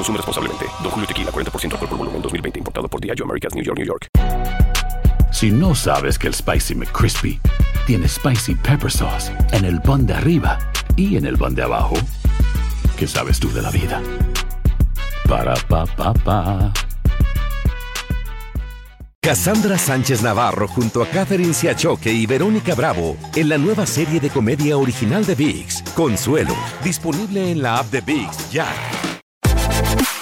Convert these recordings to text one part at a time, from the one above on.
Consume responsablemente. Don Julio Tequila, 40% alcohol por volumen, 2020. Importado por Diageo Americas, New York, New York. Si no sabes que el Spicy McCrispy tiene Spicy Pepper Sauce en el pan de arriba y en el pan de abajo, ¿qué sabes tú de la vida? Para, pa, pa, pa. Cassandra Sánchez Navarro junto a Catherine Siachoque y Verónica Bravo en la nueva serie de comedia original de VIX, Consuelo, disponible en la app de VIX ya.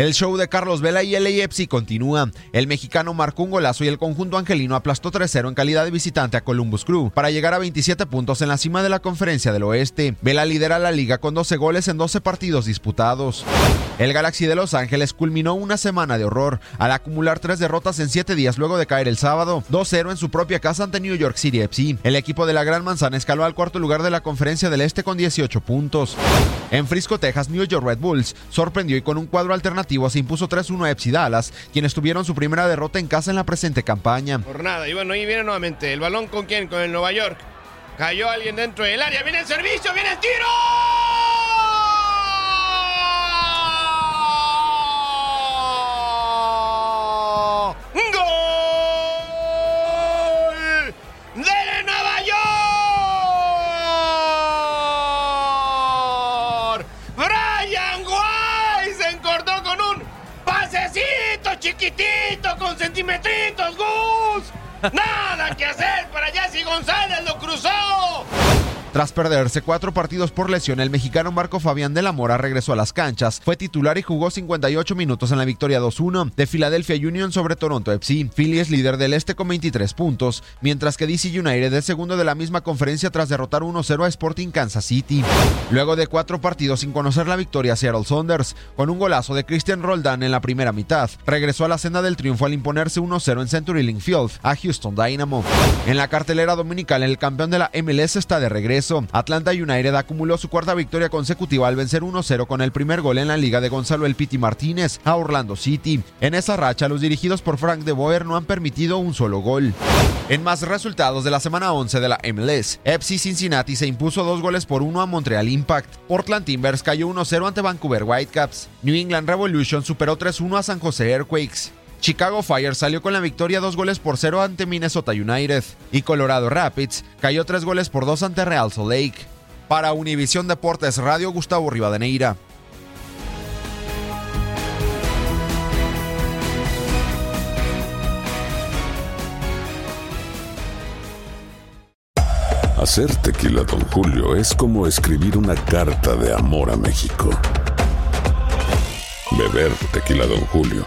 El show de Carlos Vela y LAFC continúa. El mexicano marcó un golazo y el conjunto angelino aplastó 3-0 en calidad de visitante a Columbus Crew para llegar a 27 puntos en la cima de la conferencia del oeste. Vela lidera la liga con 12 goles en 12 partidos disputados. El Galaxy de Los Ángeles culminó una semana de horror al acumular tres derrotas en 7 días luego de caer el sábado 2-0 en su propia casa ante New York City FC. El equipo de la Gran Manzana escaló al cuarto lugar de la conferencia del este con 18 puntos. En Frisco, Texas, New York Red Bulls sorprendió y con un cuadro alternativo se impuso 3-1 a Epsi Dallas, quienes tuvieron su primera derrota en casa en la presente campaña. Jornada, y bueno, ahí viene nuevamente el balón con quién, con el Nueva York. Cayó alguien dentro del área, viene el servicio, viene el tiro. Chiquitito con centimetritos, Gus. Nada que hacer para Jesse González, lo cruzó. Tras perderse cuatro partidos por lesión, el mexicano Marco Fabián de la Mora regresó a las canchas, fue titular y jugó 58 minutos en la victoria 2-1 de Philadelphia Union sobre Toronto FC. Philly es líder del este con 23 puntos, mientras que DC United es segundo de la misma conferencia tras derrotar 1-0 a Sporting Kansas City. Luego de cuatro partidos sin conocer la victoria, Seattle Saunders, con un golazo de Christian Roldán en la primera mitad, regresó a la senda del triunfo al imponerse 1-0 en Century Link Field a Houston Dynamo. En la cartelera dominical, el campeón de la MLS está de regreso. Atlanta United acumuló su cuarta victoria consecutiva al vencer 1-0 con el primer gol en la liga de Gonzalo El Piti Martínez a Orlando City. En esa racha, los dirigidos por Frank de Boer no han permitido un solo gol. En más resultados de la semana 11 de la MLS, FC Cincinnati se impuso dos goles por uno a Montreal Impact. Portland Timbers cayó 1-0 ante Vancouver Whitecaps. New England Revolution superó 3-1 a San José Earthquakes. Chicago Fire salió con la victoria dos goles por cero ante Minnesota United y Colorado Rapids cayó tres goles por dos ante Real Salt Lake. Para Univisión Deportes Radio, Gustavo Rivadeneira. Hacer tequila, don Julio, es como escribir una carta de amor a México. Beber tequila, don Julio,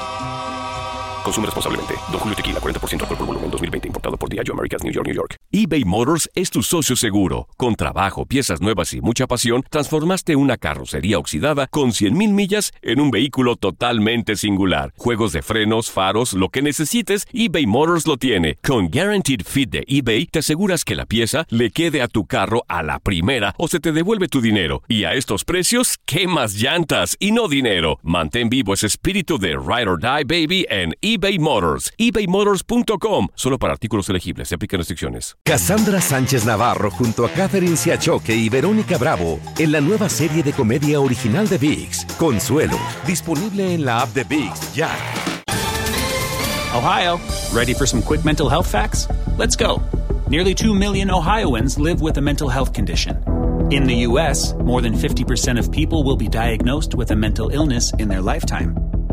Consume responsablemente. Don Julio Tequila, 40% alcohol por volumen, 2020. Importado por Diageo Americas, New York, New York. eBay Motors es tu socio seguro. Con trabajo, piezas nuevas y mucha pasión, transformaste una carrocería oxidada con 100.000 millas en un vehículo totalmente singular. Juegos de frenos, faros, lo que necesites, eBay Motors lo tiene. Con Guaranteed Fit de eBay, te aseguras que la pieza le quede a tu carro a la primera o se te devuelve tu dinero. Y a estos precios, ¿qué más llantas y no dinero? Mantén vivo ese espíritu de Ride or Die Baby en eBay Motors. ebaymotors.com. Solo para artículos elegibles. Se aplican restricciones. Cassandra Sánchez Navarro junto a Catherine Siachoque y Verónica Bravo en la nueva serie de comedia original de VIX, Consuelo, disponible en la app de VIX ya. Ohio, ready for some quick mental health facts? Let's go. Nearly 2 million Ohioans live with a mental health condition. In the U.S., more than 50% of people will be diagnosed with a mental illness in their lifetime.